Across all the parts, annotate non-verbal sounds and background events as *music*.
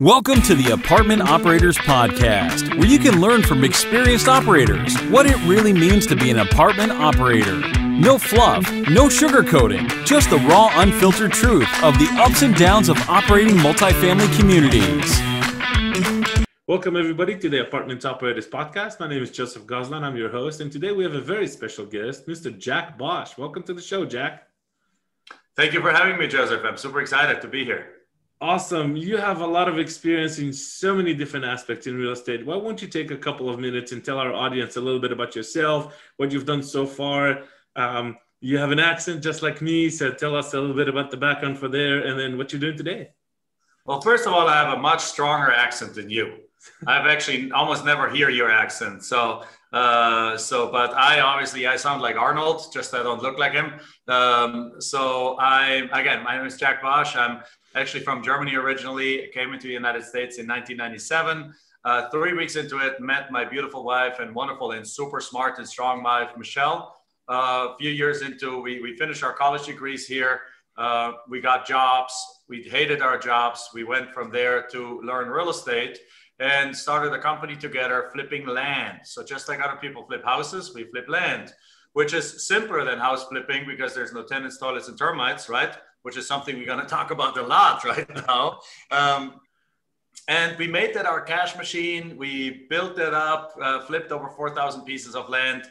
Welcome to the Apartment Operators Podcast, where you can learn from experienced operators what it really means to be an apartment operator. No fluff, no sugarcoating, just the raw, unfiltered truth of the ups and downs of operating multifamily communities. Welcome, everybody, to the Apartment Operators Podcast. My name is Joseph Gozlan. I'm your host, and today we have a very special guest, Mr. Jack Bosch. Welcome to the show, Jack. Thank you for having me, Joseph. I'm super excited to be here. Awesome. You have a lot of experience in so many different aspects in real estate. Why won't you take a couple of minutes and tell our audience a little bit about yourself, what you've done so far? Um, you have an accent just like me, so tell us a little bit about the background for there and then what you're doing today. Well, first of all, I have a much stronger accent than you. *laughs* I've actually almost never hear your accent. So, uh, so, but I obviously I sound like Arnold, just I don't look like him. Um, so I again, my name is Jack Bosch. I'm actually from Germany originally. came into the United States in 1997. Uh, three weeks into it, met my beautiful wife and wonderful and super smart and strong wife, Michelle. Uh, a few years into, we, we finished our college degrees here. Uh, we got jobs. We hated our jobs. We went from there to learn real estate and started a company together flipping land. So just like other people flip houses, we flip land, which is simpler than house flipping because there's no tenants, toilets, and termites, right? Which is something we're going to talk about a lot *laughs* right now. Um, and we made that our cash machine. We built it up, uh, flipped over 4,000 pieces of land,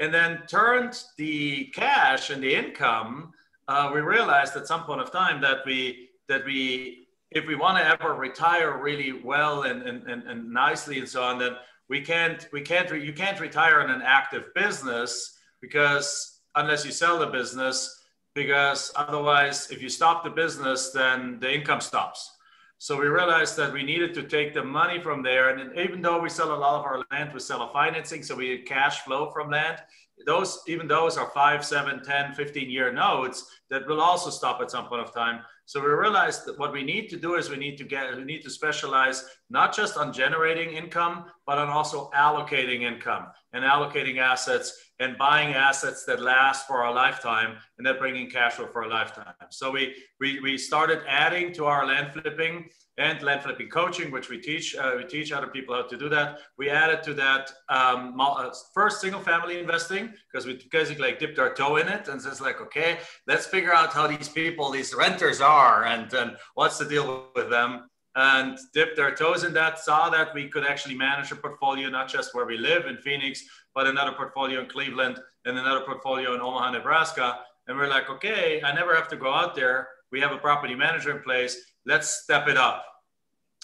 and then turned the cash and the income. Uh, we realized at some point of time that we that we if we want to ever retire really well and, and, and, and nicely and so on, then we can't we can't re- you can't retire in an active business because unless you sell the business because otherwise, if you stop the business, then the income stops. So we realized that we needed to take the money from there. And even though we sell a lot of our land, we sell a financing, so we had cash flow from land. Those, even those are five, seven, 10, 15 year notes that will also stop at some point of time. So we realized that what we need to do is we need to get, we need to specialize not just on generating income, but on also allocating income and allocating assets and buying assets that last for our lifetime and then bringing cash flow for a lifetime. So we, we, we started adding to our land flipping and land flipping coaching, which we teach. Uh, we teach other people how to do that. We added to that um, uh, first single family investing because we basically like dipped our toe in it and says like, okay, let's figure out how these people, these renters are, and, and what's the deal with them and dipped our toes in that, saw that we could actually manage a portfolio, not just where we live in Phoenix, but another portfolio in Cleveland and another portfolio in Omaha, Nebraska. And we're like, okay, I never have to go out there. We have a property manager in place. Let's step it up.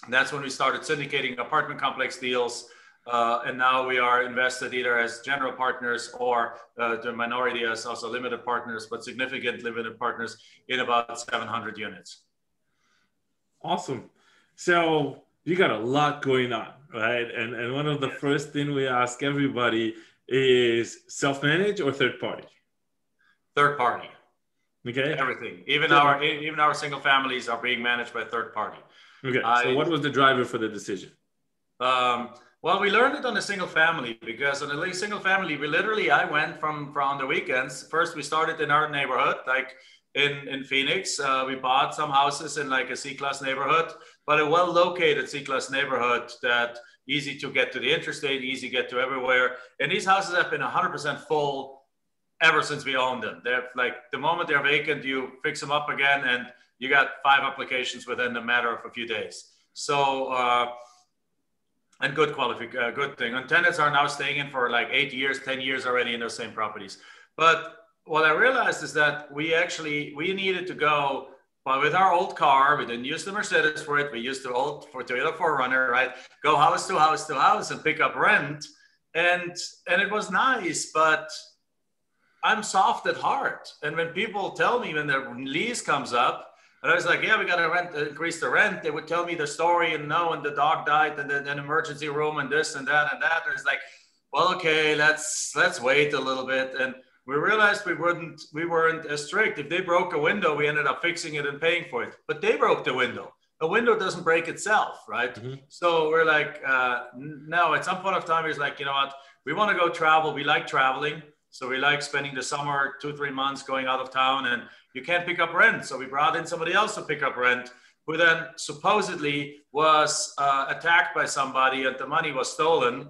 And that's when we started syndicating apartment complex deals. Uh, and now we are invested either as general partners or uh, the minority as also limited partners, but significant limited partners in about 700 units. Awesome. So you got a lot going on, right? And and one of the first thing we ask everybody is self-managed or third party? Third party. Okay. Everything, even third our even our single families are being managed by a third party. Okay. I, so what was the driver for the decision? Um, well, we learned it on a single family because on a single family, we literally I went from from the weekends. First, we started in our neighborhood, like in in Phoenix. Uh, we bought some houses in like a C class neighborhood but a well-located C-class neighborhood that easy to get to the interstate, easy to get to everywhere. And these houses have been 100% full ever since we owned them. They're like the moment they're vacant, you fix them up again, and you got five applications within a matter of a few days. So. Uh, and good quality, uh, good thing. And tenants are now staying in for like eight years, 10 years already in those same properties. But what I realized is that we actually, we needed to go but with our old car, we didn't use the Mercedes for it. We used the old for Toyota 4Runner, right? Go house to house to house and pick up rent. And and it was nice, but I'm soft at heart. And when people tell me when their lease comes up, and I was like, yeah, we got to rent, increase the rent. They would tell me the story and no, and the dog died and then an emergency room and this and that and that. And it's like, well, okay, let's let's wait a little bit. And we realized we wouldn't we weren't as strict. If they broke a window, we ended up fixing it and paying for it. But they broke the window. A window doesn't break itself, right? Mm-hmm. So we're like, uh, no. At some point of time, he's like, you know what? We want to go travel. We like traveling, so we like spending the summer two three months going out of town, and you can't pick up rent. So we brought in somebody else to pick up rent. who then supposedly was uh, attacked by somebody and the money was stolen.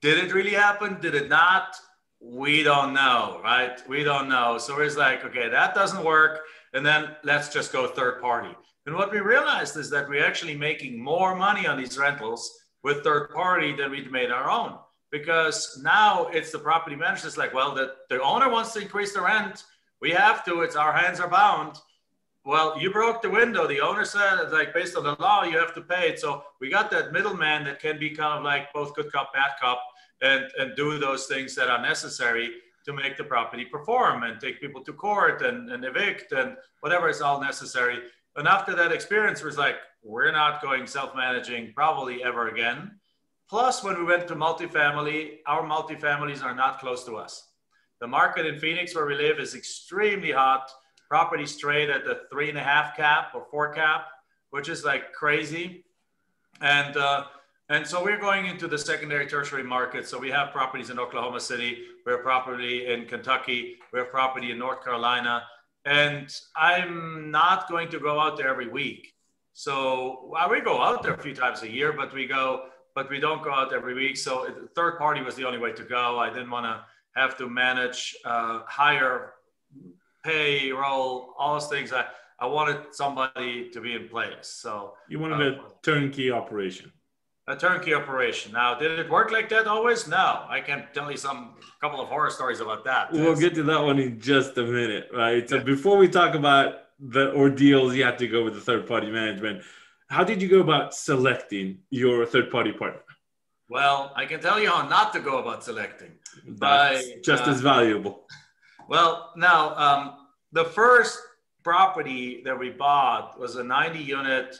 Did it really happen? Did it not? We don't know, right? We don't know. So it's like, okay, that doesn't work. And then let's just go third party. And what we realized is that we're actually making more money on these rentals with third party than we'd made our own. Because now it's the property manager is like, well, the, the owner wants to increase the rent. We have to, it's our hands are bound. Well, you broke the window. The owner said, like, based on the law, you have to pay it. So we got that middleman that can be kind of like both good cop, bad cop, and, and do those things that are necessary to make the property perform and take people to court and, and evict and whatever is all necessary. And after that experience, was like, we're not going self-managing probably ever again. Plus, when we went to multifamily, our multifamilies are not close to us. The market in Phoenix, where we live, is extremely hot. Properties trade at the three and a half cap or four cap, which is like crazy. And uh, and so we're going into the secondary, tertiary market. So we have properties in Oklahoma City, we have property in Kentucky, we have property in North Carolina. And I'm not going to go out there every week. So well, we go out there a few times a year, but we go, but we don't go out every week. So third party was the only way to go. I didn't want to have to manage uh, higher payroll, all those things. I, I wanted somebody to be in place. So you wanted uh, a turnkey operation a turnkey operation. Now, did it work like that always? No, I can tell you some couple of horror stories about that. We'll get to that one in just a minute, right? So before we talk about the ordeals you have to go with the third party management, how did you go about selecting your third party partner? Well, I can tell you how not to go about selecting. That's by, just uh, as valuable. *laughs* Well, now um, the first property that we bought was a 90 unit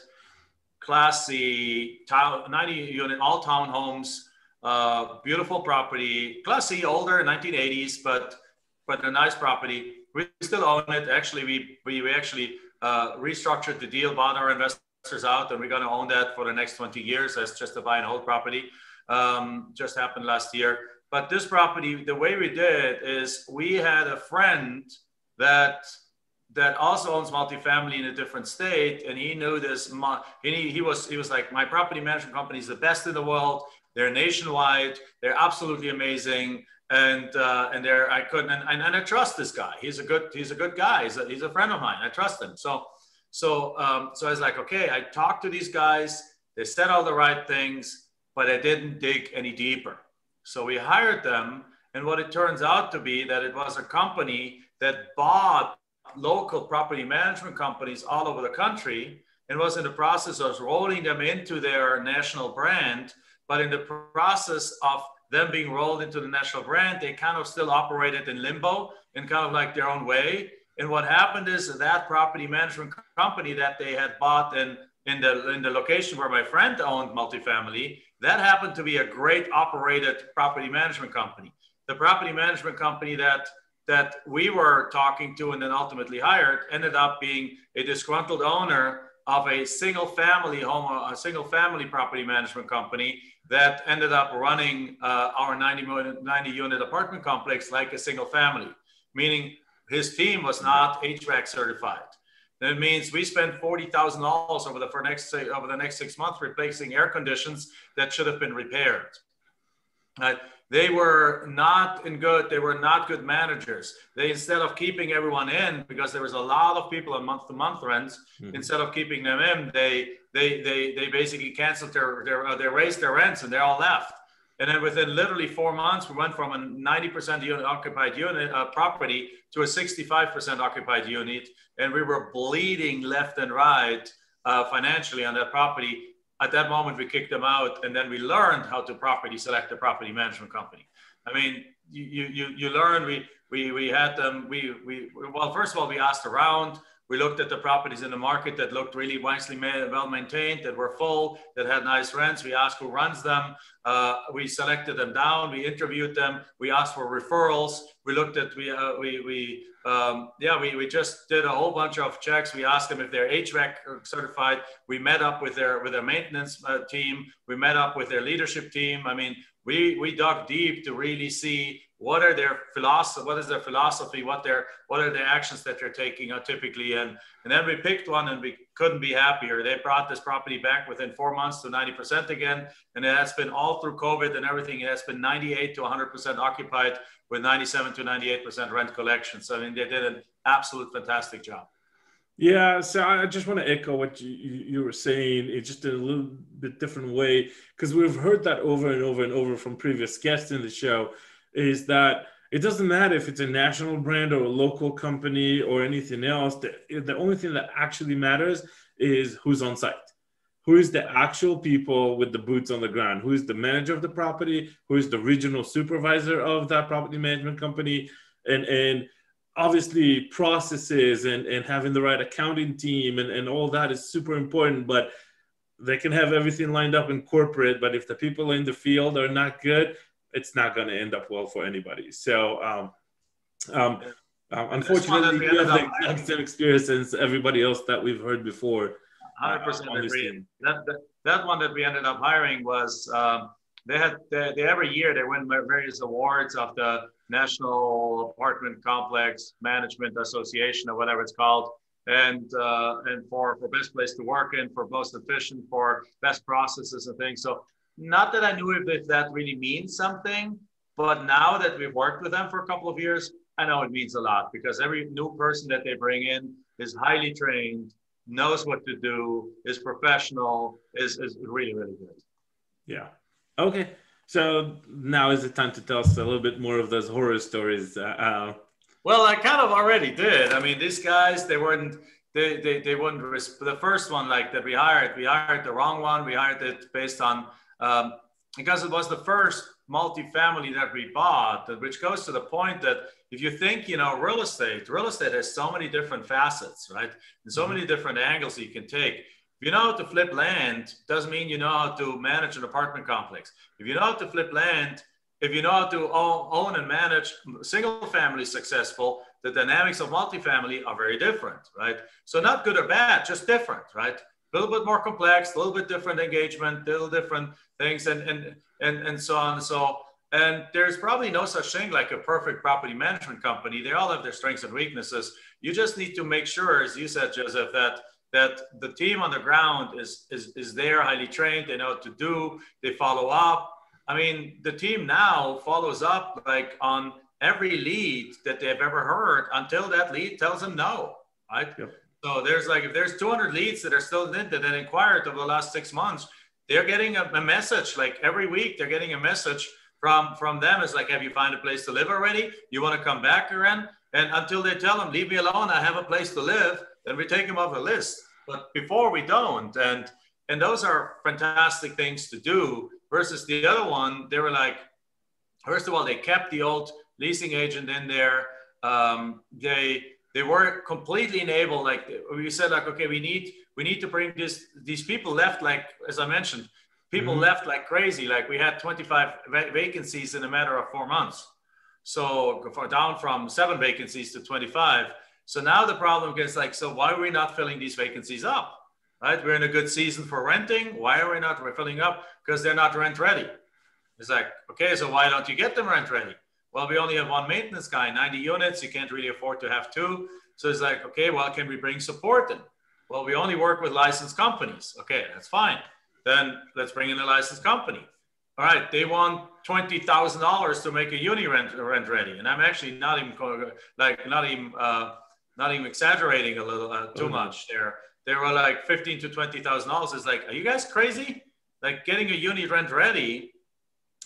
Class C, 90 unit, all townhomes, uh, beautiful property. Class C, older, 1980s, but but a nice property. We still own it. Actually, we we, we actually uh, restructured the deal, bought our investors out, and we're going to own that for the next 20 years as just a buy and hold property. Um, just happened last year. But this property, the way we did is we had a friend that that also owns multifamily in a different state, and he knew this. He, he was he was like, my property management company is the best in the world. They're nationwide. They're absolutely amazing, and uh, and they're I couldn't and, and, and, I trust this guy. He's a good he's a good guy. He's a, he's a friend of mine. I trust him. So so um, so I was like, okay. I talked to these guys. They said all the right things, but I didn't dig any deeper. So we hired them, and what it turns out to be that it was a company that bought local property management companies all over the country and was in the process of rolling them into their national brand. But in the process of them being rolled into the national brand, they kind of still operated in limbo in kind of like their own way. And what happened is that property management company that they had bought in, in, the, in the location where my friend owned multifamily, that happened to be a great operated property management company. The property management company that that we were talking to and then ultimately hired ended up being a disgruntled owner of a single family home, a single family property management company that ended up running uh, our 90, 90 unit apartment complex like a single family, meaning his team was not HVAC certified. That means we spent forty thousand dollars over the for next over the next six months replacing air conditions that should have been repaired. Uh, they were not in good they were not good managers they instead of keeping everyone in because there was a lot of people on month to month rents mm-hmm. instead of keeping them in they they they, they basically canceled their their uh, they raised their rents and they all left and then within literally four months we went from a 90% unit occupied unit uh, property to a 65% occupied unit. And we were bleeding left and right uh, financially on that property. At that moment we kicked them out and then we learned how to properly select a property management company. I mean you you you learn we we we had them we we well first of all we asked around we looked at the properties in the market that looked really nicely well maintained that were full that had nice rents we asked who runs them uh, we selected them down we interviewed them we asked for referrals we looked at we uh, we we um, yeah, we, we just did a whole bunch of checks. We asked them if they're HVAC certified. We met up with their with their maintenance uh, team. We met up with their leadership team. I mean, we we dug deep to really see what are their philosophy, what is their philosophy, what their what are the actions that they're taking uh, typically, and and then we picked one and we couldn't be happier. They brought this property back within four months to 90% again, and it has been all through COVID and everything. It has been 98 to 100% occupied with 97 to 98% rent collections. So, I mean, they did an absolute fantastic job. Yeah, so I just want to echo what you, you were saying. It's just in a little bit different way because we've heard that over and over and over from previous guests in the show. Is that it doesn't matter if it's a national brand or a local company or anything else. The, the only thing that actually matters is who's on site. Who is the actual people with the boots on the ground? Who is the manager of the property? Who is the regional supervisor of that property management company? And and obviously processes and and having the right accounting team and, and all that is super important but they can have everything lined up in corporate but if the people in the field are not good it's not going to end up well for anybody. So um, um, um unfortunately you have the exact same experience as everybody else that we've heard before hundred percent agree. That, that, that one that we ended up hiring was um, they had they, they, every year they win various awards of the National Apartment Complex Management Association or whatever it's called, and uh, and for for best place to work in, for most efficient, for best processes and things. So not that I knew if, if that really means something, but now that we've worked with them for a couple of years, I know it means a lot because every new person that they bring in is highly trained knows what to do, is professional, is, is really, really good. Yeah. Okay. So now is the time to tell us a little bit more of those horror stories. Uh, uh well, I kind of already did. I mean, these guys, they weren't, they, they, they wouldn't, the first one like that we hired, we hired the wrong one. We hired it based on, um, because it was the first multifamily that we bought, which goes to the point that if you think, you know, real estate, real estate has so many different facets, right? And so mm-hmm. many different angles you can take. If you know how to flip land, doesn't mean you know how to manage an apartment complex. If you know how to flip land, if you know how to own and manage single family successful, the dynamics of multifamily are very different, right? So not good or bad, just different, right? A little bit more complex, a little bit different engagement, little different things, and and and and so on. So and there's probably no such thing like a perfect property management company. They all have their strengths and weaknesses. You just need to make sure, as you said, Joseph, that that the team on the ground is is is there, highly trained. They know what to do. They follow up. I mean, the team now follows up like on every lead that they've ever heard until that lead tells them no, right? Yep. So there's like if there's 200 leads that are still in that inquired over the last six months, they're getting a, a message like every week. They're getting a message from from them It's like, have you found a place to live already? You want to come back again? And until they tell them, leave me alone, I have a place to live, then we take them off the list. But before we don't, and and those are fantastic things to do. Versus the other one, they were like, first of all, they kept the old leasing agent in there. Um, they they were completely enabled. Like we said, like okay, we need we need to bring this. These people left, like as I mentioned, people mm-hmm. left like crazy. Like we had 25 vacancies in a matter of four months. So down from seven vacancies to 25. So now the problem gets like, so why are we not filling these vacancies up? Right? We're in a good season for renting. Why are we not filling up? Because they're not rent ready. It's like, okay, so why don't you get them rent ready? Well, we only have one maintenance guy, 90 units. You can't really afford to have two. So it's like, okay, well, can we bring support in? Well, we only work with licensed companies. Okay, that's fine. Then let's bring in a licensed company. All right, they want twenty thousand dollars to make a uni rent rent ready, and I'm actually not even like not even uh, not even exaggerating a little uh, too mm-hmm. much there. They were like fifteen to twenty thousand dollars. It's like, are you guys crazy? Like getting a unit rent ready,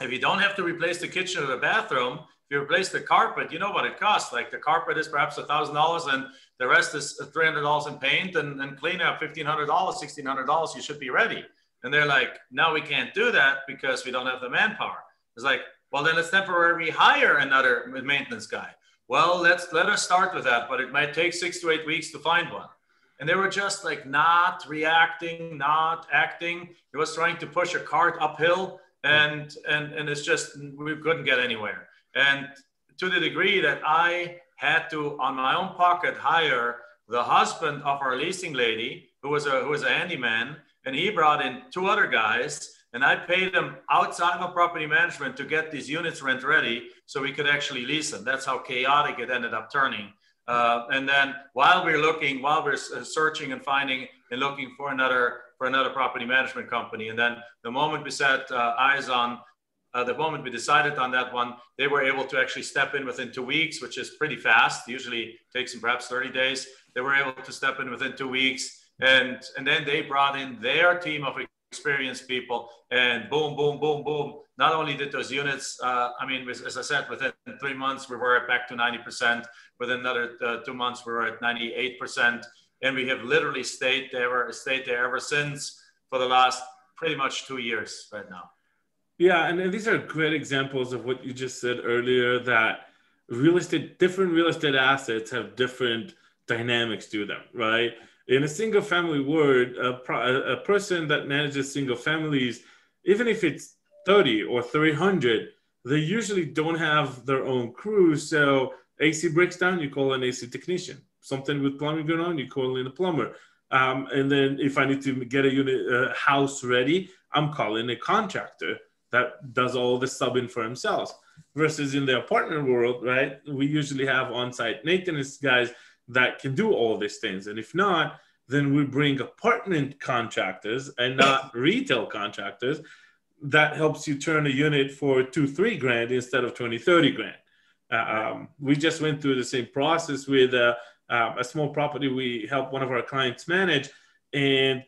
if you don't have to replace the kitchen or the bathroom, if you replace the carpet, you know what it costs. Like the carpet is perhaps a thousand dollars, and the rest is three hundred dollars in paint and, and cleanup, fifteen hundred dollars, sixteen hundred dollars. You should be ready. And they're like, no, we can't do that because we don't have the manpower. It's like, well, then let's temporarily hire another maintenance guy. Well, let's let us start with that, but it might take six to eight weeks to find one. And they were just like not reacting, not acting. It was trying to push a cart uphill, and and and it's just we couldn't get anywhere. And to the degree that I had to, on my own pocket, hire the husband of our leasing lady, who was a who was a handyman, and he brought in two other guys, and I paid them outside of property management to get these units rent ready so we could actually lease them. That's how chaotic it ended up turning. Uh, and then while we're looking, while we're searching and finding and looking for another for another property management company, and then the moment we set uh, eyes on uh, the moment we decided on that one, they were able to actually step in within two weeks, which is pretty fast. Usually takes them perhaps 30 days. They were able to step in within two weeks. And, and then they brought in their team of experienced people and boom, boom, boom, boom. Not only did those units, uh, I mean, as I said, within three months, we were back to 90%. Within another uh, two months, we were at 98%. And we have literally stayed there, stayed there ever since for the last pretty much two years right now. Yeah, and, these are great examples of what you just said earlier that real estate, different real estate assets have different dynamics to them, right? In a single family word, a, a person that manages single families, even if it's 30 or 300, they usually don't have their own crew. So AC breaks down, you call an AC technician. Something with plumbing going on, you call in a plumber. Um, and then if I need to get a unit uh, house ready, I'm calling a contractor that does all the subbing for themselves. Versus in the apartment world, right? We usually have on-site maintenance guys that can do all these things. And if not, then we bring apartment contractors and not *laughs* retail contractors. That helps you turn a unit for two, three grand instead of 20, 30 grand. Uh, um, we just went through the same process with uh, uh, a small property we helped one of our clients manage. And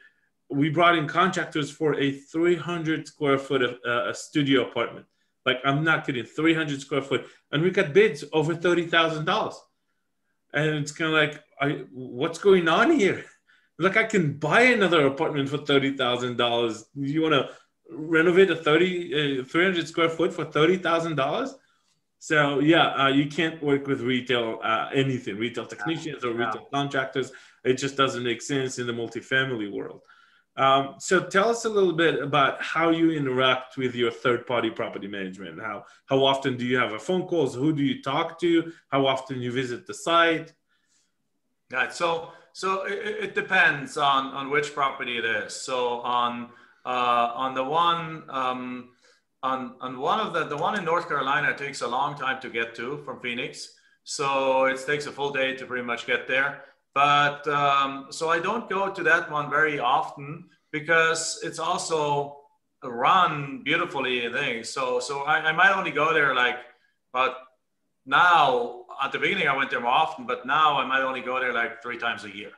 we brought in contractors for a 300 square foot of, uh, a studio apartment. Like I'm not kidding, 300 square foot, and we got bids over thirty thousand dollars. And it's kind of like, I, what's going on here? *laughs* Like I can buy another apartment for thirty thousand dollars. You want to renovate a 30, uh, 300 square foot for thirty thousand dollars? So yeah, uh, you can't work with retail uh, anything, retail technicians or retail contractors. It just doesn't make sense in the multifamily world. Um, so tell us a little bit about how you interact with your third-party property management. How how often do you have a phone calls? Who do you talk to? How often you visit the site? Right. So so it, it depends on on which property it is. So on uh, on the one um, on on one of the the one in North Carolina takes a long time to get to from Phoenix. So it takes a full day to pretty much get there. But um, so I don't go to that one very often because it's also run beautifully and things. So so I, I might only go there like, but now at the beginning I went there more often, but now I might only go there like three times a year.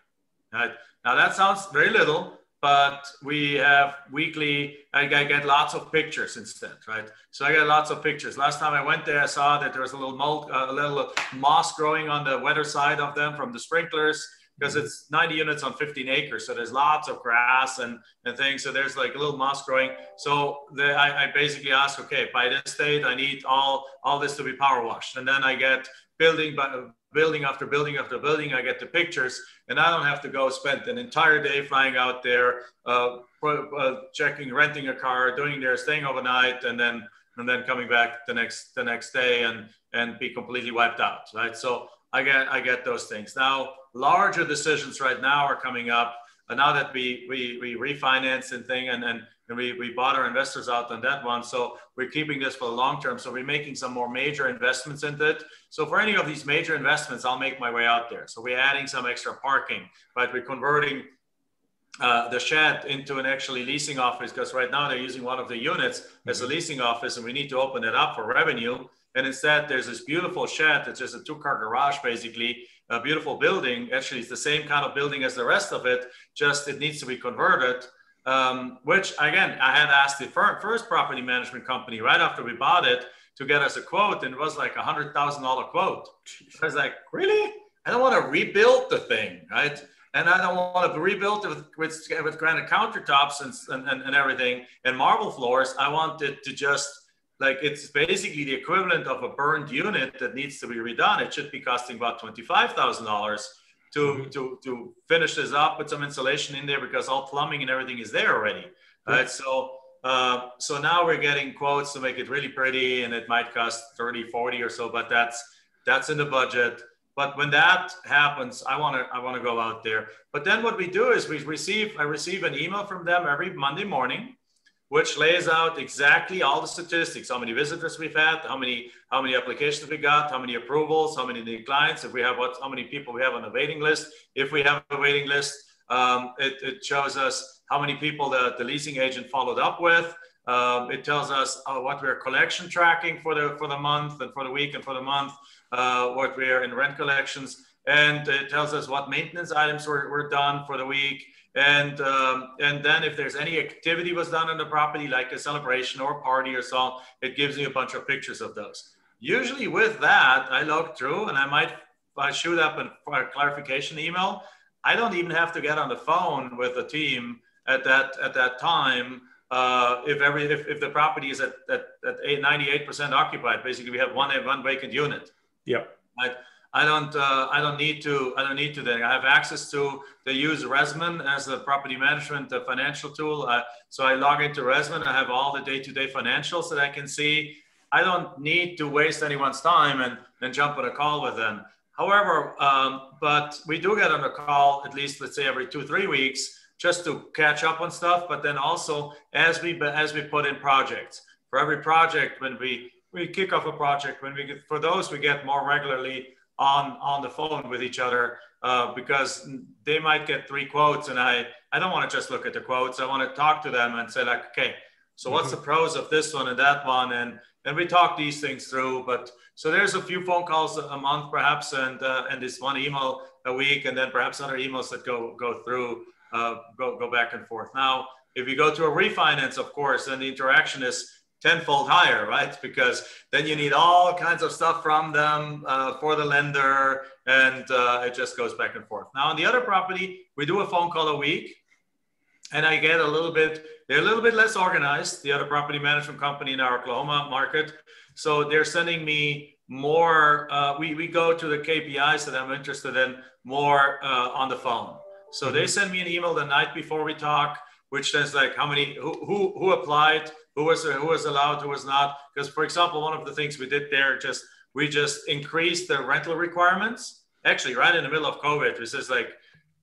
Right? Now that sounds very little, but we have weekly I, get lots of pictures instead right? So i get lots of pictures. Last time i went there i saw that there was a little mold, uh, a little moss growing on the weather side of them from the sprinklers because mm-hmm. it's 90 units on 15 acres so there's lots of grass and, and things so there's like a little moss growing. So the, I, I basically ask okay by this date i need all all this to be power washed. And then i get building by building after building after building. I get the pictures, and I don't have to go spend an entire day flying out there, uh, uh, checking, renting a car, doing there, staying overnight, and then and then coming back the next the next day and and be completely wiped out. Right. So I get I get those things now. Larger decisions right now are coming up. And now that we we we refinance and thing and and and we, we bought our investors out on that one. So we're keeping this for the long term. So we're making some more major investments into it. So for any of these major investments, I'll make my way out there. So we're adding some extra parking, but we're converting uh, the shed into an actually leasing office because right now they're using one of the units as a mm-hmm. leasing office and we need to open it up for revenue. And instead, there's this beautiful shed that's just a two car garage, basically, a beautiful building. Actually, it's the same kind of building as the rest of it, just it needs to be converted um, which again, I had asked the first property management company right after we bought it to get us a quote, and it was like a hundred thousand dollar quote. I was like, really? I don't want to rebuild the thing, right? And I don't want to rebuild it with, with, with granite countertops and, and, and everything and marble floors. I want it to just like it's basically the equivalent of a burned unit that needs to be redone. It should be costing about twenty five thousand dollars to to to finish this up, put some insulation in there because all plumbing and everything is there already. Right. So uh, so now we're getting quotes to make it really pretty, and it might cost 30, 40 or so, but that's that's in the budget. but when that happens, I want to I want to go out there. But then what we do is we receive I receive an email from them every Monday morning, which lays out exactly all the statistics: how many visitors we've had, how many how many applications we got, how many approvals, how many declines, if we have what how many people we have on the waiting list, if we have a waiting list. Um, it, it shows us how many people the, the leasing agent followed up with. Um, it tells us uh, what we're collection tracking for the for the month and for the week and for the month uh, what we're in rent collections, and it tells us what maintenance items were, were done for the week. And um, and then if there's any activity was done on the property, like a celebration or a party or so, it gives me a bunch of pictures of those. Usually with that, I look through and I might I shoot up a clarification email. I don't even have to get on the phone with the team at that at that time. Uh, if every if, if the property is at, at, at 98% occupied, basically we have one one vacant unit. Yep. I, I don't uh, I don't need to I don't need to then. I have access to they use ResMan as a property management the financial tool. Uh, so I log into ResMan. I have all the day-to-day financials that I can see. I don't need to waste anyone's time and then jump on a call with them. However um, but we do get on a call at least let's say every two three weeks just to catch up on stuff but then also as we as we put in projects. For every project when we we kick off a project when we get for those we get more regularly on on the phone with each other uh, because they might get three quotes and i i don't want to just look at the quotes. I want to talk to them and say like okay so what's mm-hmm. the pros of this one and that one? And and we talk these things through but so there's a few phone calls a month perhaps and uh, and this one email a week and then perhaps other emails that go go through uh, go go back and forth. Now if you go to a refinance of course then the interaction is tenfold higher, right? Because then you need all kinds of stuff from them uh, for the lender, and uh, it just goes back and forth. Now, on the other property, we do a phone call a week, and I get a little bit. They're a little bit less organized. The other property management company in our Oklahoma market, so they're sending me more. Uh, we we go to the KPIs that I'm interested in more uh, on the phone. So mm-hmm. they send me an email the night before we talk, which says like how many who who, who applied who was who was allowed, who was not. Because for example, one of the things we did there just we just increased the rental requirements. Actually, right in the middle of COVID, it was like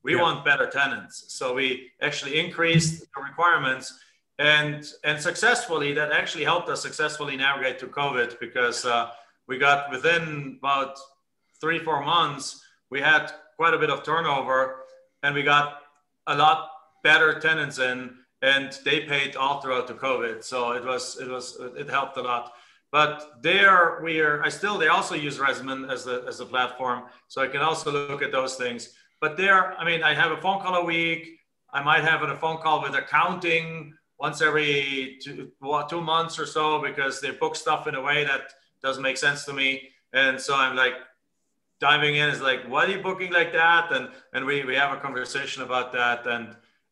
we yeah. want better tenants, so we actually increased the requirements. And, and successfully, that actually helped us successfully navigate through COVID because uh, we got within about three, four months, we had quite a bit of turnover and we got a lot better tenants in and they paid all throughout the COVID. So it was it was it helped a lot. But there we are. I still they also use ResMan as a as a platform, so I can also look at those things. But there, I mean, I have a phone call a week. I might have a phone call with accounting once every two, two months or so because they book stuff in a way that doesn't make sense to me. And so I'm like diving in is like, why are you booking like that? And and we we have a conversation about that. And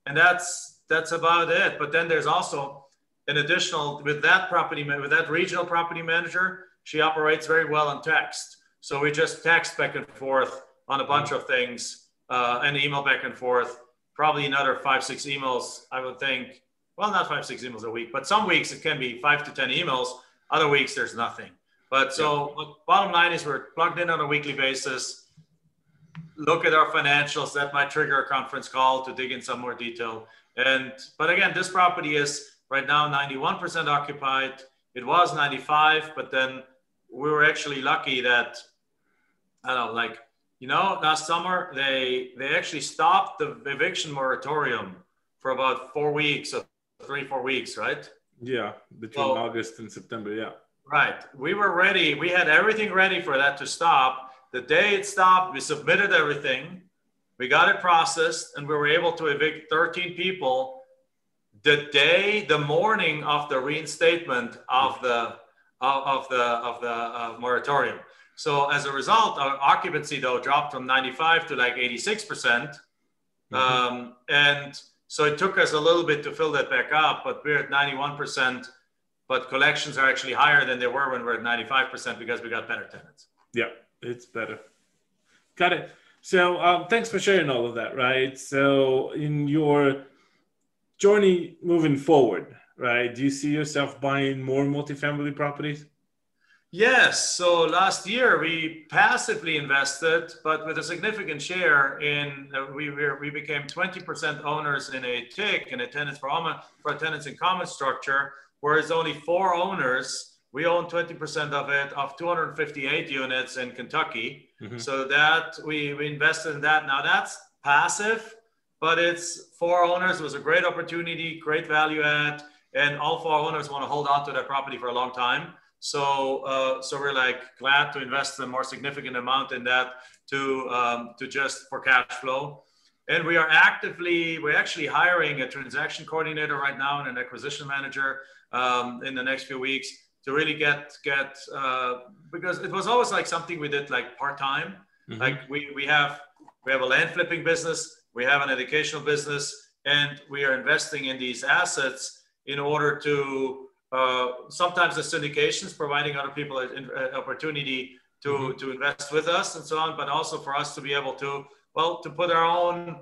and that's that's about it. But then there's also an additional with that property with that regional property manager. She operates very well on text, so we just text back and forth on a bunch of things uh, and email back and forth. Probably another five six emails, I would think. Well, not five six emails a week, but some weeks it can be five to ten emails. Other weeks there's nothing. But so yeah. bottom line is we're plugged in on a weekly basis. Look at our financials. That might trigger a conference call to dig in some more detail. And but again, this property is right now 91% occupied. It was 95, but then we were actually lucky that I don't know, like you know, last summer they they actually stopped the eviction moratorium for about four weeks or three four weeks, right? Yeah, between so, August and September. Yeah. Right. We were ready. We had everything ready for that to stop. The day it stopped, we submitted everything. We got it processed and we were able to evict 13 people the day, the morning of the reinstatement of the of, the of the uh, moratorium. So as a result, our occupancy though dropped from 95 to like 86 percent, mm-hmm. um, and so it took us a little bit to fill that back up. But we're at 91 percent. But collections are actually higher than they were when we we're at 95 percent because we got better tenants. Yeah, it's better. Got it. So um, thanks for sharing all of that, right? So in your journey moving forward, right, do you see yourself buying more multifamily properties? Yes. So last year we passively invested, but with a significant share in, uh, we, we became 20% owners in a TIC, in a tenants for, for a tenants in common structure, whereas only four owners we own 20% of it of 258 units in Kentucky. Mm-hmm. So that we, we invested in that. Now that's passive, but it's four owners. It was a great opportunity, great value add, and all four owners want to hold on to their property for a long time. So, uh, so we're like glad to invest a more significant amount in that to um, to just for cash flow. And we are actively, we're actually hiring a transaction coordinator right now and an acquisition manager um, in the next few weeks to really get get uh, because it was always like something we did like part time. Mm-hmm. Like we we have we have a land flipping business, we have an educational business, and we are investing in these assets in order to uh, sometimes the syndications providing other people an opportunity to mm-hmm. to invest with us and so on, but also for us to be able to well to put our own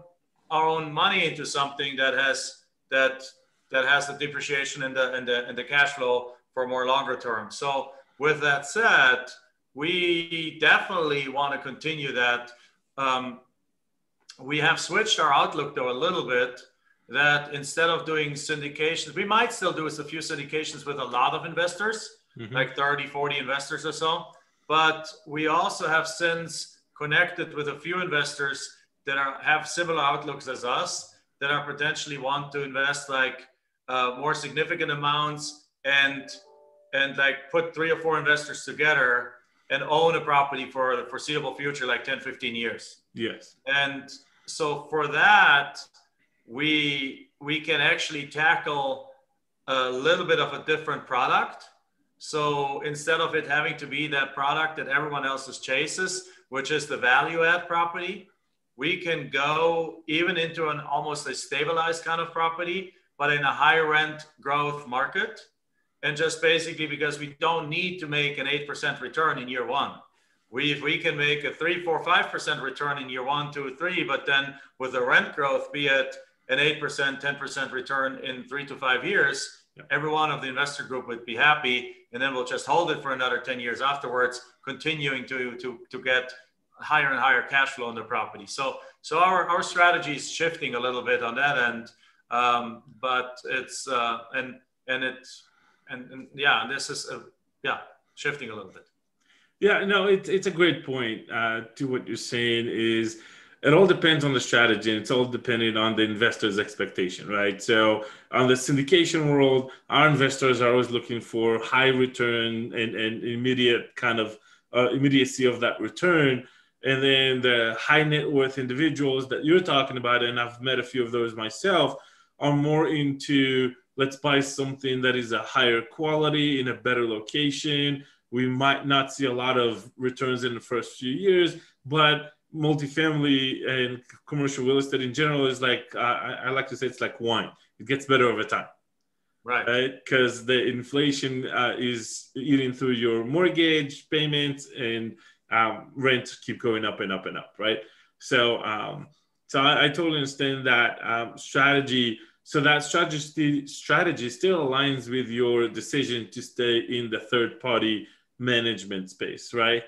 our own money into something that has that that has the depreciation and the and the and the cash flow for more longer term. So with that said, we definitely want to continue that. Um, we have switched our outlook though a little bit that instead of doing syndications, we might still do a few syndications with a lot of investors, mm-hmm. like 30, 40 investors or so. But we also have since connected with a few investors that are, have similar outlooks as us that are potentially want to invest like uh, more significant amounts and and like put three or four investors together and own a property for the foreseeable future like 10 15 years. Yes. And so for that we we can actually tackle a little bit of a different product. So instead of it having to be that product that everyone else is chases which is the value add property we can go even into an almost a stabilized kind of property but in a higher rent growth market and just basically because we don't need to make an 8% return in year one. We, if we can make a three, four, five percent return in year one, two, three, but then with the rent growth, be it an 8%, 10% return in three to five years, yep. every one of the investor group would be happy. And then we'll just hold it for another 10 years afterwards, continuing to, to, to get higher and higher cash flow on the property. So, so our, our strategy is shifting a little bit on that end. Um, but it's, uh, and, and it's, and, and yeah, this is a, yeah shifting a little bit. Yeah, no, it's it's a great point. Uh, to what you're saying is it all depends on the strategy and it's all dependent on the investor's expectation right so on the syndication world our investors are always looking for high return and, and immediate kind of uh, immediacy of that return and then the high net worth individuals that you're talking about and i've met a few of those myself are more into let's buy something that is a higher quality in a better location. We might not see a lot of returns in the first few years, but multifamily and commercial real estate in general is like uh, I, like to say it's like wine. It gets better over time, right? Because right? the inflation uh, is eating through your mortgage payments and um, rent keep going up and up and up, right? So, um, so I, I, totally understand that um, strategy so that strategy strategy still aligns with your decision to stay in the third party management space, right?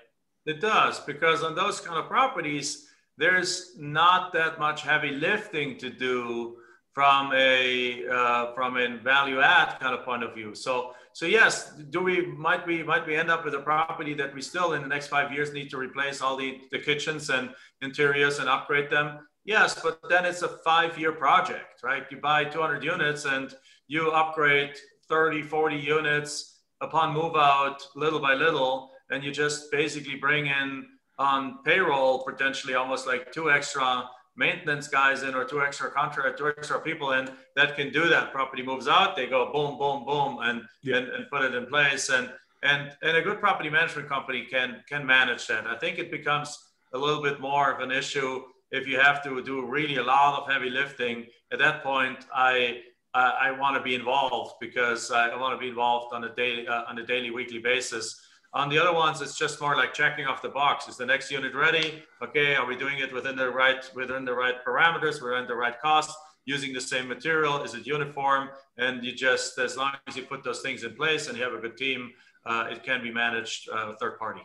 It does because on those kind of properties, there's not that much heavy lifting to do from a uh, from a value add kind of point of view. So so yes, do we might we might we end up with a property that we still in the next five years need to replace all the the kitchens and interiors and upgrade them? Yes, but then it's a five-year project, right? You buy 200 units and you upgrade 30, 40 units upon move out little by little, and you just basically bring in on payroll potentially almost like two extra maintenance guys in or two extra contract, two extra people in that can do that. Property moves out, they go boom, boom, boom, and, yeah. and, and put it in place. And and and a good property management company can can manage that. I think it becomes a little bit more of an issue if you have to do really a lot of heavy lifting, at that point, I I, I want to be involved because I, I want to be involved on a daily uh, on a daily weekly basis. On the other ones, it's just more like checking off the box. Is the next unit ready? Okay, are we doing it within the right within the right parameters? Within the right cost? Using the same material? Is it uniform? And you just as long as you put those things in place and you have a good team, uh, it can be managed uh, third party.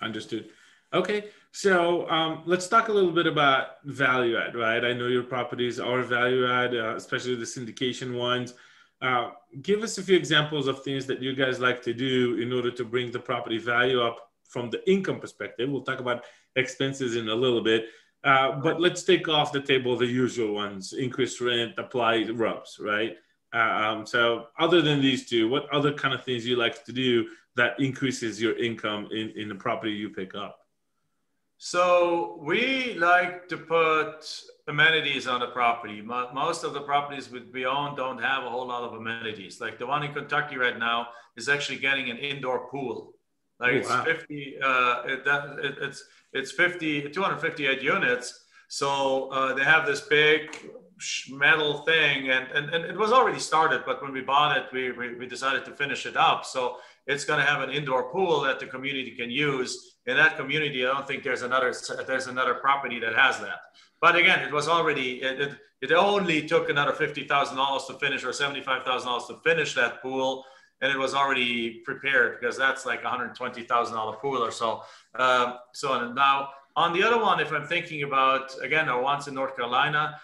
Understood. Okay, so um, let's talk a little bit about value add, right? I know your properties are value add, uh, especially the syndication ones. Uh, give us a few examples of things that you guys like to do in order to bring the property value up from the income perspective. We'll talk about expenses in a little bit, uh, but let's take off the table the usual ones: increase rent, apply RUBS, right? Uh, um, so, other than these two, what other kind of things you like to do that increases your income in, in the property you pick up? So we like to put amenities on the property. Most of the properties we own don't have a whole lot of amenities. Like the one in Kentucky right now is actually getting an indoor pool. Like oh, it's wow. 50, uh, it, it, it's it's 50, 258 units. So uh, they have this big metal thing, and, and and it was already started. But when we bought it, we we, we decided to finish it up. So it's going to have an indoor pool that the community can use in that community, I don't think there's another there's another property that has that. But again, it was already it, it, it only took another fifty thousand dollars to finish or seventy five thousand dollars to finish that pool, and it was already prepared because that's like a hundred twenty thousand dollar pool or so. Um, so now on the other one, if I'm thinking about again, our ones in North Carolina,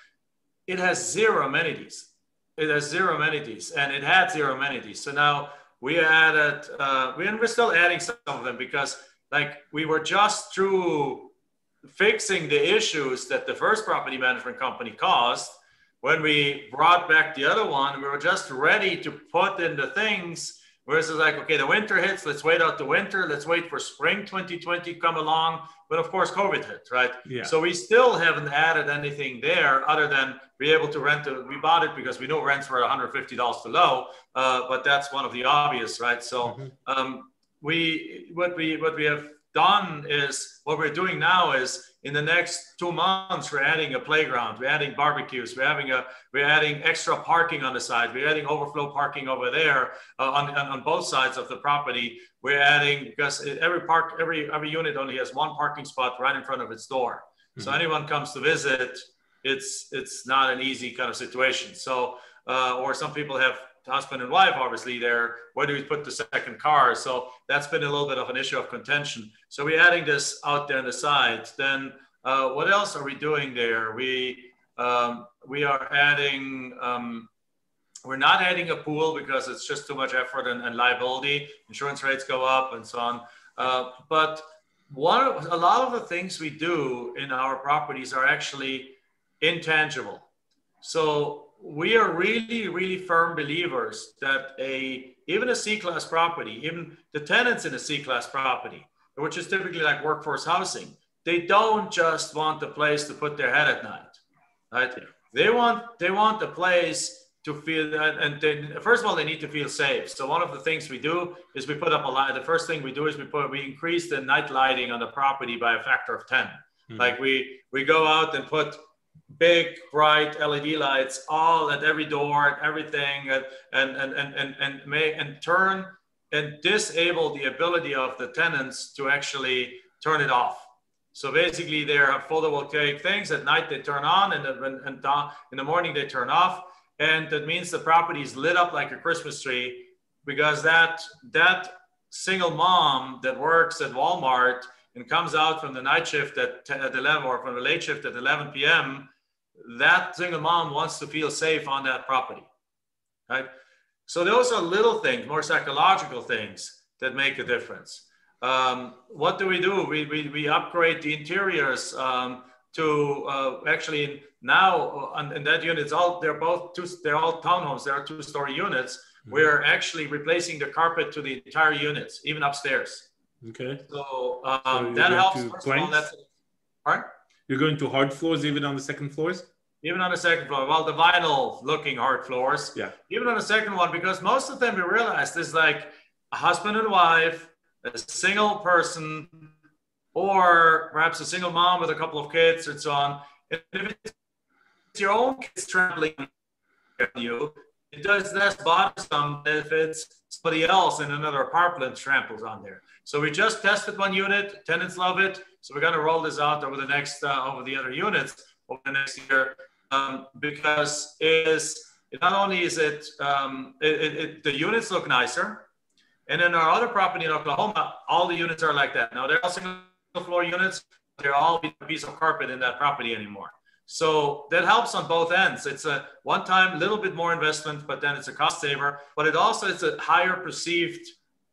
it has zero amenities. It has zero amenities, and it had zero amenities. So now we added, uh, we're still adding some of them because like we were just through fixing the issues that the first property management company caused. When we brought back the other one we were just ready to put in the things whereas it's like okay the winter hits let's wait out the winter let's wait for spring 2020 come along but of course covid hit right yeah. so we still haven't added anything there other than be able to rent it we bought it because we know rents were $150 too low uh, but that's one of the obvious right so mm-hmm. um, we what we what we have done is what we're doing now is in the next two months we're adding a playground we're adding barbecues we're having a we're adding extra parking on the side we're adding overflow parking over there uh, on, on both sides of the property. We're adding because every park every every unit only has one parking spot right in front of its door. Mm-hmm. so anyone comes to visit it's it's not an easy kind of situation. So uh, or some people have husband and wife, obviously, there. Where do we put the second car? So that's been a little bit of an issue of contention. So we're adding this out there on the side. Then uh, what else are we doing there? We um, we are adding. Um, we're not adding a pool because it's just too much effort and, and liability. Insurance rates go up and so on. Uh, but one, a lot of the things we do in our properties are actually intangible. So we are really, really firm believers that a even a C-class property, even the tenants in a C-class property, which is typically like workforce housing, they don't just want a place to put their head at night, right? They want they want a place to feel and they, first of all they need to feel safe. So one of the things we do is we put up a light. The first thing we do is we put we increase the night lighting on the property by a factor of 10 mm-hmm. Like we we go out and put big bright LED lights all at every door and everything and and and and and, and may and turn and disable the ability of the tenants to actually turn it off. So basically, they are photovoltaic things. At night they turn on, and, and, and in the morning they turn off, and that means the property is lit up like a Christmas tree because that that single mom that works at Walmart and comes out from the night shift at, at 11 or from the late shift at 11 p.m that single mom wants to feel safe on that property, right? So those are little things, more psychological things that make a difference. Um, what do we do? We, we, we upgrade the interiors um, to uh, actually now uh, in that unit, it's all they're both two, they're all townhomes. They are two-story units. Mm-hmm. We're actually replacing the carpet to the entire units, even upstairs. Okay. So, um, so that helps. First of all, that's, pardon? You're going to hard floors even on the second floors? Even on the second floor. Well, the vinyl looking hard floors. Yeah. Even on the second one, because most of them we realized is like a husband and wife, a single person, or perhaps a single mom with a couple of kids and so on. If it's your own kids traveling with you, it does less bothersome if it's somebody else in another apartment tramples on there. So we just tested one unit, tenants love it. So we're going to roll this out over the next, uh, over the other units over the next year um, because is not only is it, um, it, it, it, the units look nicer, And then our other property in Oklahoma, all the units are like that. Now they're all single floor units. They're all a piece of carpet in that property anymore. So that helps on both ends. It's a one time little bit more investment, but then it's a cost saver. But it also is a higher perceived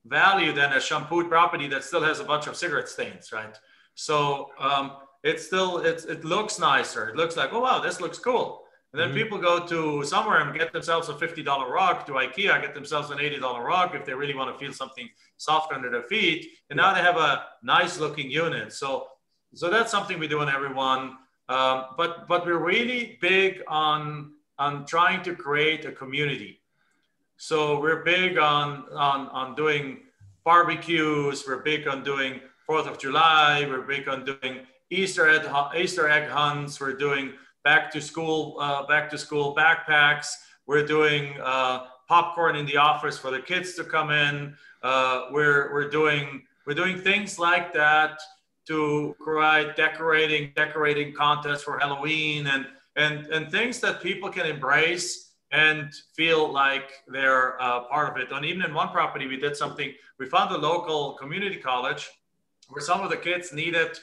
value than a shampooed property that still has a bunch of cigarette stains, right? So um, it's still it's, it looks nicer. It looks like oh wow, this looks cool. And then mm-hmm. people go to somewhere and get themselves a $50 rug, to IKEA, get themselves an $80 rug if they really want to feel something soft under their feet. And now they have a nice looking unit. So, so that's something we do in everyone. Um, but but we're really big on on trying to create a community. So we're big on on on doing barbecues. We're big on doing Fourth of July. We're big on doing Easter egg Easter egg hunts. We're doing back to school uh, back to school backpacks. We're doing uh, popcorn in the office for the kids to come in. Uh, we're we're doing we're doing things like that to provide decorating decorating contests for Halloween and and and things that people can embrace and feel like they're uh, part of it. And even in one property, we did something. We found a local community college where some of the kids needed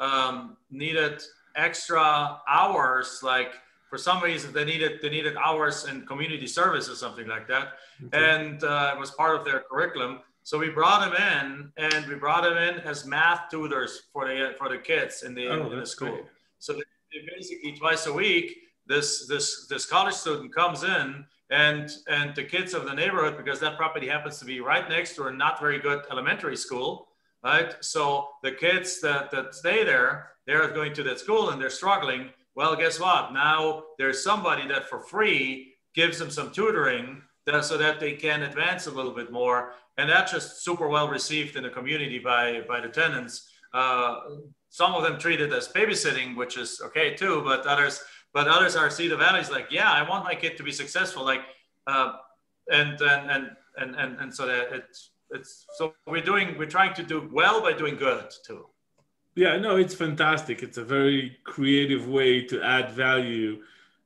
um, needed extra hours, like for some reason they needed they needed hours in community service or something like that, okay. and uh, it was part of their curriculum. So we brought them in, and we brought them in as math tutors for the for the kids in the, oh, in the school. Great. So they, they basically twice a week, this this this college student comes in, and and the kids of the neighborhood, because that property happens to be right next to a not very good elementary school, right? So the kids that that stay there, they're going to that school and they're struggling. Well, guess what? Now there's somebody that for free gives them some tutoring that, so that they can advance a little bit more and that's just super well received in the community by by the tenants. Uh, some of them treat it as babysitting, which is okay too, but others but others are see the values like, yeah, I want my kid to be successful, like, uh, and, and and and and and so that it's it's so we're doing we're trying to do well by doing good too. Yeah, no, it's fantastic. It's a very creative way to add value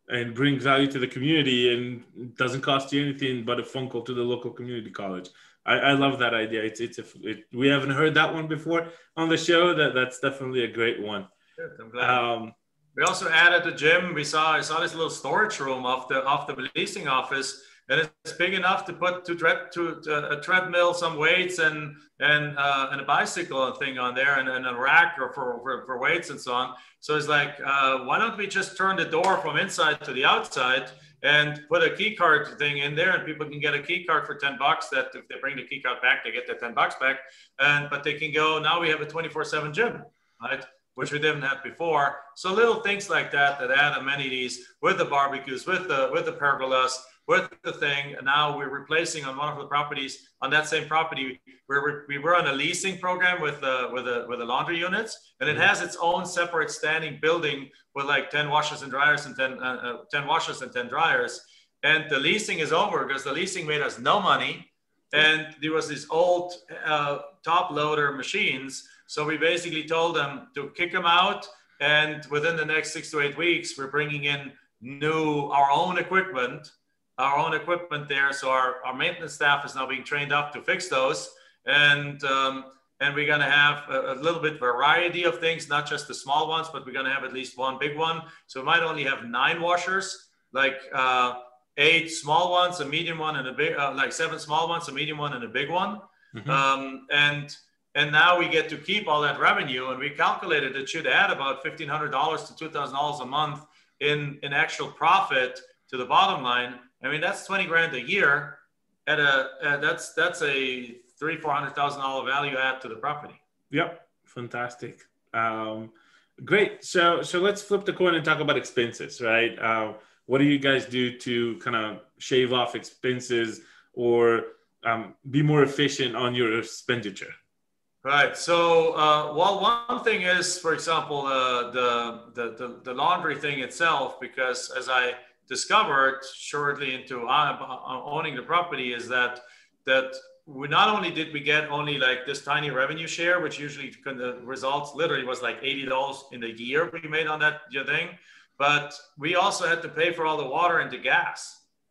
and bring value to the community and doesn't cost you anything but a phone call to the local community college. I, I love that idea. It's it's a, it, we haven't heard that one before on the show. That that's definitely a great one. Good, I'm glad. Um, we also added the gym. We saw I saw this little storage room off the off the leasing office, and it's big enough to put to, tread, to, to a treadmill, some weights, and and uh, and a bicycle thing on there, and, and a rack or for, for, for weights and so on. So it's like, uh, why don't we just turn the door from inside to the outside? and put a key card thing in there and people can get a key card for 10 bucks that if they bring the key card back they get their 10 bucks back and but they can go now we have a 24 7 gym right which we didn't have before so little things like that that add amenities with the barbecues with the with the pergolas with the thing. And now we're replacing on one of the properties on that same property. We're, we were on a leasing program with the with the with the laundry units, and it mm-hmm. has its own separate standing building with like ten washers and dryers and 10, uh, uh, 10 washers and ten dryers. And the leasing is over because the leasing made us no money, and there was these old uh, top loader machines. So we basically told them to kick them out, and within the next six to eight weeks, we're bringing in new our own equipment our own equipment there. So our, our maintenance staff is now being trained up to fix those. And, um, and we're going to have a, a, little bit variety of things, not just the small ones, but we're going to have at least one big one. So we might only have nine washers, like uh, eight small ones, a medium one, and a big, uh, like seven small ones, a medium one, and a big one. Mm-hmm. Um, and and now we get to keep all that revenue, and we calculated it should add about fifteen hundred dollars to two thousand dollars a month in in actual profit to the bottom line I mean, that's 20 grand a year at a, at that's, that's a three, $400,000 value add to the property. Yep. Fantastic. Um, great. So, so let's flip the coin and talk about expenses, right? Uh, what do you guys do to kind of shave off expenses or um, be more efficient on your expenditure? Right. So, uh, well, one thing is, for example, uh, the, the, the the laundry thing itself, because as I discovered shortly into uh, owning the property is that that we not only did we get only like this tiny revenue share, which usually the results literally was like eighty dollars in the year we made on that thing, but we also had to pay for all the water and the gas.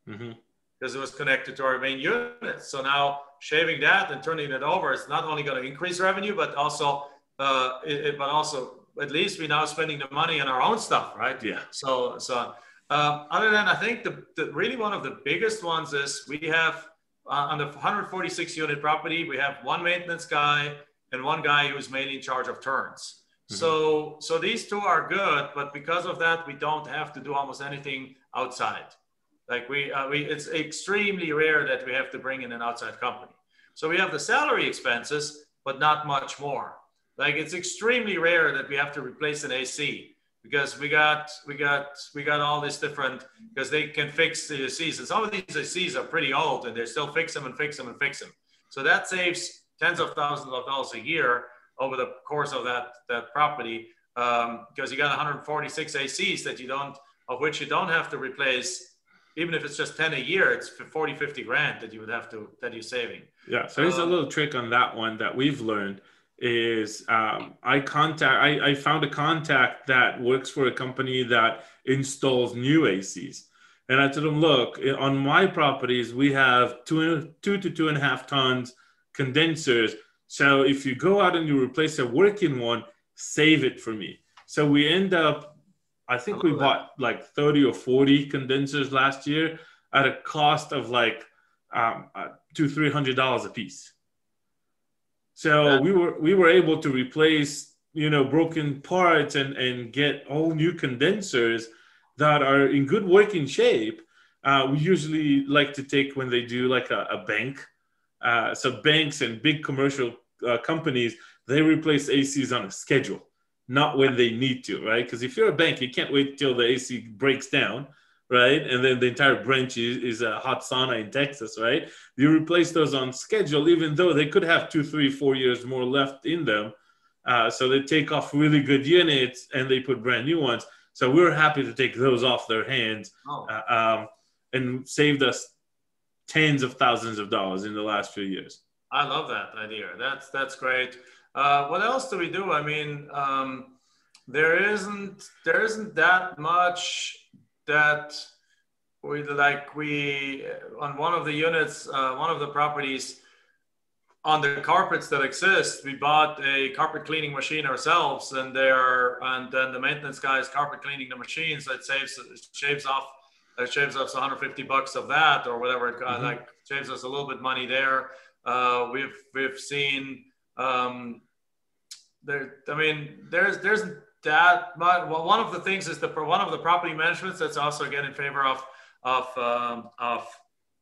Mm-hmm. because it was connected to our main unit. So now shaving that and turning it over is not only going to increase revenue, but also, uh, it, it, but also at least we now spending the money on our own stuff, right? Yeah. So, so uh, other than I think the, the really one of the biggest ones is we have uh, on the 146 unit property, we have one maintenance guy and one guy who's mainly in charge of turns. Mm-hmm. So, so these two are good, but because of that, we don't have to do almost anything outside. Like we, uh, we, it's extremely rare that we have to bring in an outside company. So we have the salary expenses, but not much more. Like it's extremely rare that we have to replace an AC because we got we got we got all this different because they can fix the ACs and some of these ACs are pretty old and they still fix them and fix them and fix them. So that saves tens of thousands of dollars a year over the course of that that property um, because you got 146 ACs that you don't of which you don't have to replace even if it's just 10 a year it's 40 50 grand that you would have to that you're saving. Yeah so here's a little trick on that one that we've learned is um, i contact I, I found a contact that works for a company that installs new acs and i told them look on my properties we have two two to two and a half tons condensers. So if you go out and you replace a working one save it for me. So we end up I think we bought like 30 or 40 condensers last year at a cost of like um, uh, two, three hundred dollars a piece. So yeah. we were we were able to replace you know broken parts and and get all new condensers that are in good working shape. Uh, we usually like to take when they do like a, a bank. Uh, so banks and big commercial uh, companies they replace ACs on a schedule not when they need to, right? Because if you're a bank, you can't wait till the AC breaks down, right? And then the entire branch is, is a hot sauna in Texas, right? You replace those on schedule, even though they could have two, three, four years more left in them. Uh, so they take off really good units and they put brand new ones. So we are happy to take those off their hands oh. uh, um, and saved us tens of thousands of dollars in the last few years. I love that idea. That's that's great. Uh, what else do we do? I mean, um, there isn't there isn't that much that we like. We on one of the units, uh, one of the properties on the carpets that exist, we bought a carpet cleaning machine ourselves, and there and then the maintenance guy is carpet cleaning the machine, so it saves shaves off it shaves us 150 bucks of that or whatever it mm-hmm. like shaves us a little bit money there. Uh, we've we've seen um, there, I mean, there's there's that but well, one of the things is the one of the property managements that's also again in favor of of um, of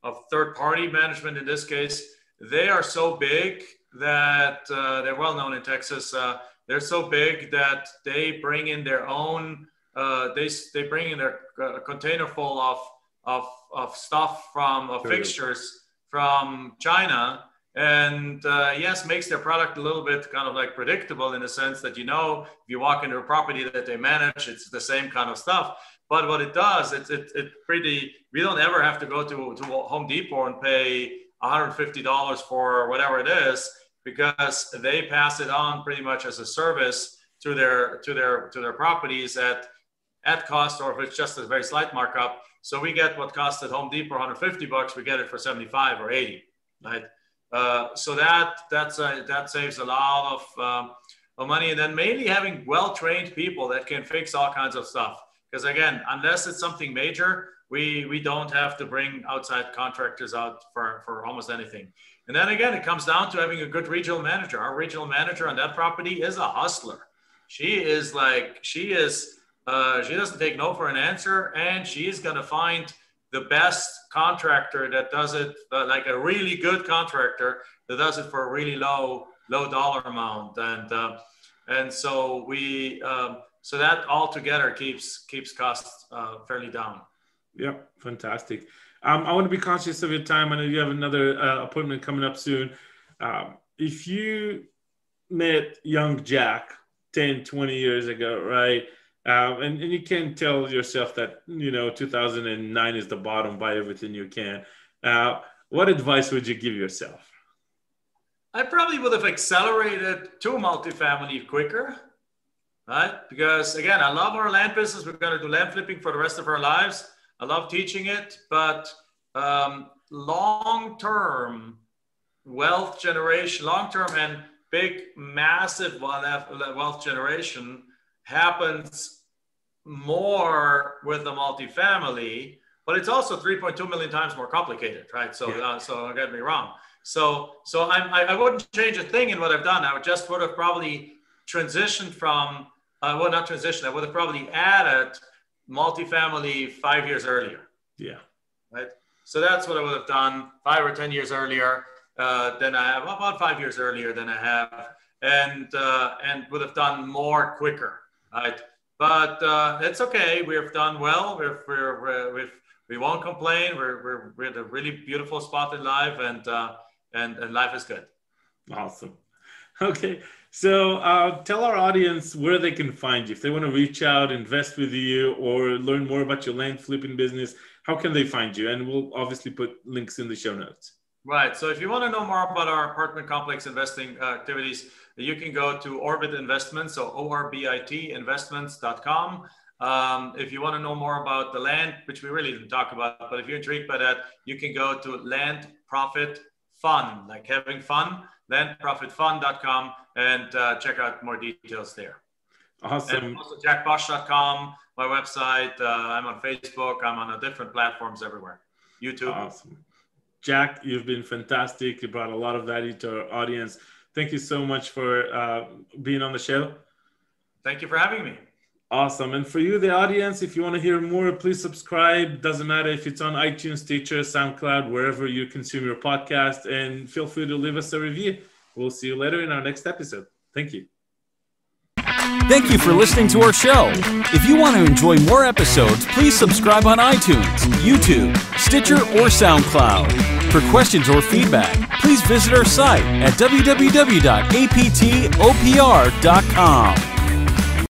of third party management in this case. They are so big that uh, they're well known in Texas. Uh, they're so big that they bring in their own. Uh, they they bring in their uh, container full of of of stuff from uh, fixtures from China and uh, yes makes their product a little bit kind of like predictable in the sense that you know if you walk into a property that they manage it's the same kind of stuff. But what it does it's it, it pretty we don't ever have to go to, to home depot and pay $150 for whatever it is because they pass it on pretty much as a service to their to their to their properties at at cost or if it's just a very slight markup. So we get what cost at home depot 150 bucks we get it for 75 or 80 right uh, so that that's a, that saves a lot of, um, of money, and then mainly having well-trained people that can fix all kinds of stuff. Because again, unless it's something major, we we don't have to bring outside contractors out for for almost anything. And then again, it comes down to having a good regional manager. Our regional manager on that property is a hustler. She is like she is. Uh, she doesn't take no for an answer, and she is going to find the best contractor that does it, like a really good contractor that does it for a really low low dollar amount, and uh, and so we um, so that all together keeps keeps costs uh, fairly down. Yeah, fantastic. Um, I want to be conscious of your time. I know you have another uh, appointment coming up soon. Um, if you met young Jack 10, 20 years ago, right? Um, and, and you can't tell yourself that, you know, 2009 is the bottom, buy everything you can. Uh, what advice would you give yourself? I probably would have accelerated to multifamily quicker, right? Because again, I love our land business. We're going to do land flipping for the rest of our lives. I love teaching it, but um, long term wealth generation, long term and big, massive wealth generation happens more with the multifamily, but it's also 3.2 million times more complicated, right? So, yeah. uh, so don't get me wrong. So, so I'm, I, I wouldn't change a thing in what I've done. I would just would have probably transitioned from, uh, well, not transitioned. I would have probably added multifamily five years earlier. Yeah. Right. So that's what I would have done five or ten years earlier uh, than I have, about five years earlier than I have, and uh, and would have done more quicker. Right. But uh, it's okay. We've done well. We've, we're, we're, we've, we won't complain. We're, we're, we're at a really beautiful spot in life, and, uh, and, and life is good. Awesome. *laughs* Okay. So uh, tell our audience where they can find you. If they want to reach out, invest with you, or learn more about your land flipping business, how can they find you? And we'll obviously put links in the show notes. Right. So if you want to know more about our apartment complex investing uh, activities, you can go to Orbit Investments, so O-R-B-I-T investments.com. Um, if you want to know more about the land, which we really didn't talk about, but if you're intrigued by that, you can go to Land Profit Fun, like having fun, landprofitfun.com, and uh, check out more details there. Awesome. And also jackbosch.com, my website. Uh, I'm on Facebook. I'm on different platforms everywhere. YouTube. Awesome. Jack, you've been fantastic. You brought a lot of value to our audience. Thank you so much for uh, being on the show. Thank you for having me. Awesome. And for you, the audience, if you want to hear more, please subscribe. Doesn't matter if it's on iTunes, Stitcher, SoundCloud, wherever you consume your podcast. And feel free to leave us a review. We'll see you later in our next episode. Thank you. Thank you for listening to our show. If you want to enjoy more episodes, please subscribe on iTunes, YouTube, Stitcher, or SoundCloud. For questions or feedback, please visit our site at www.aptopr.com.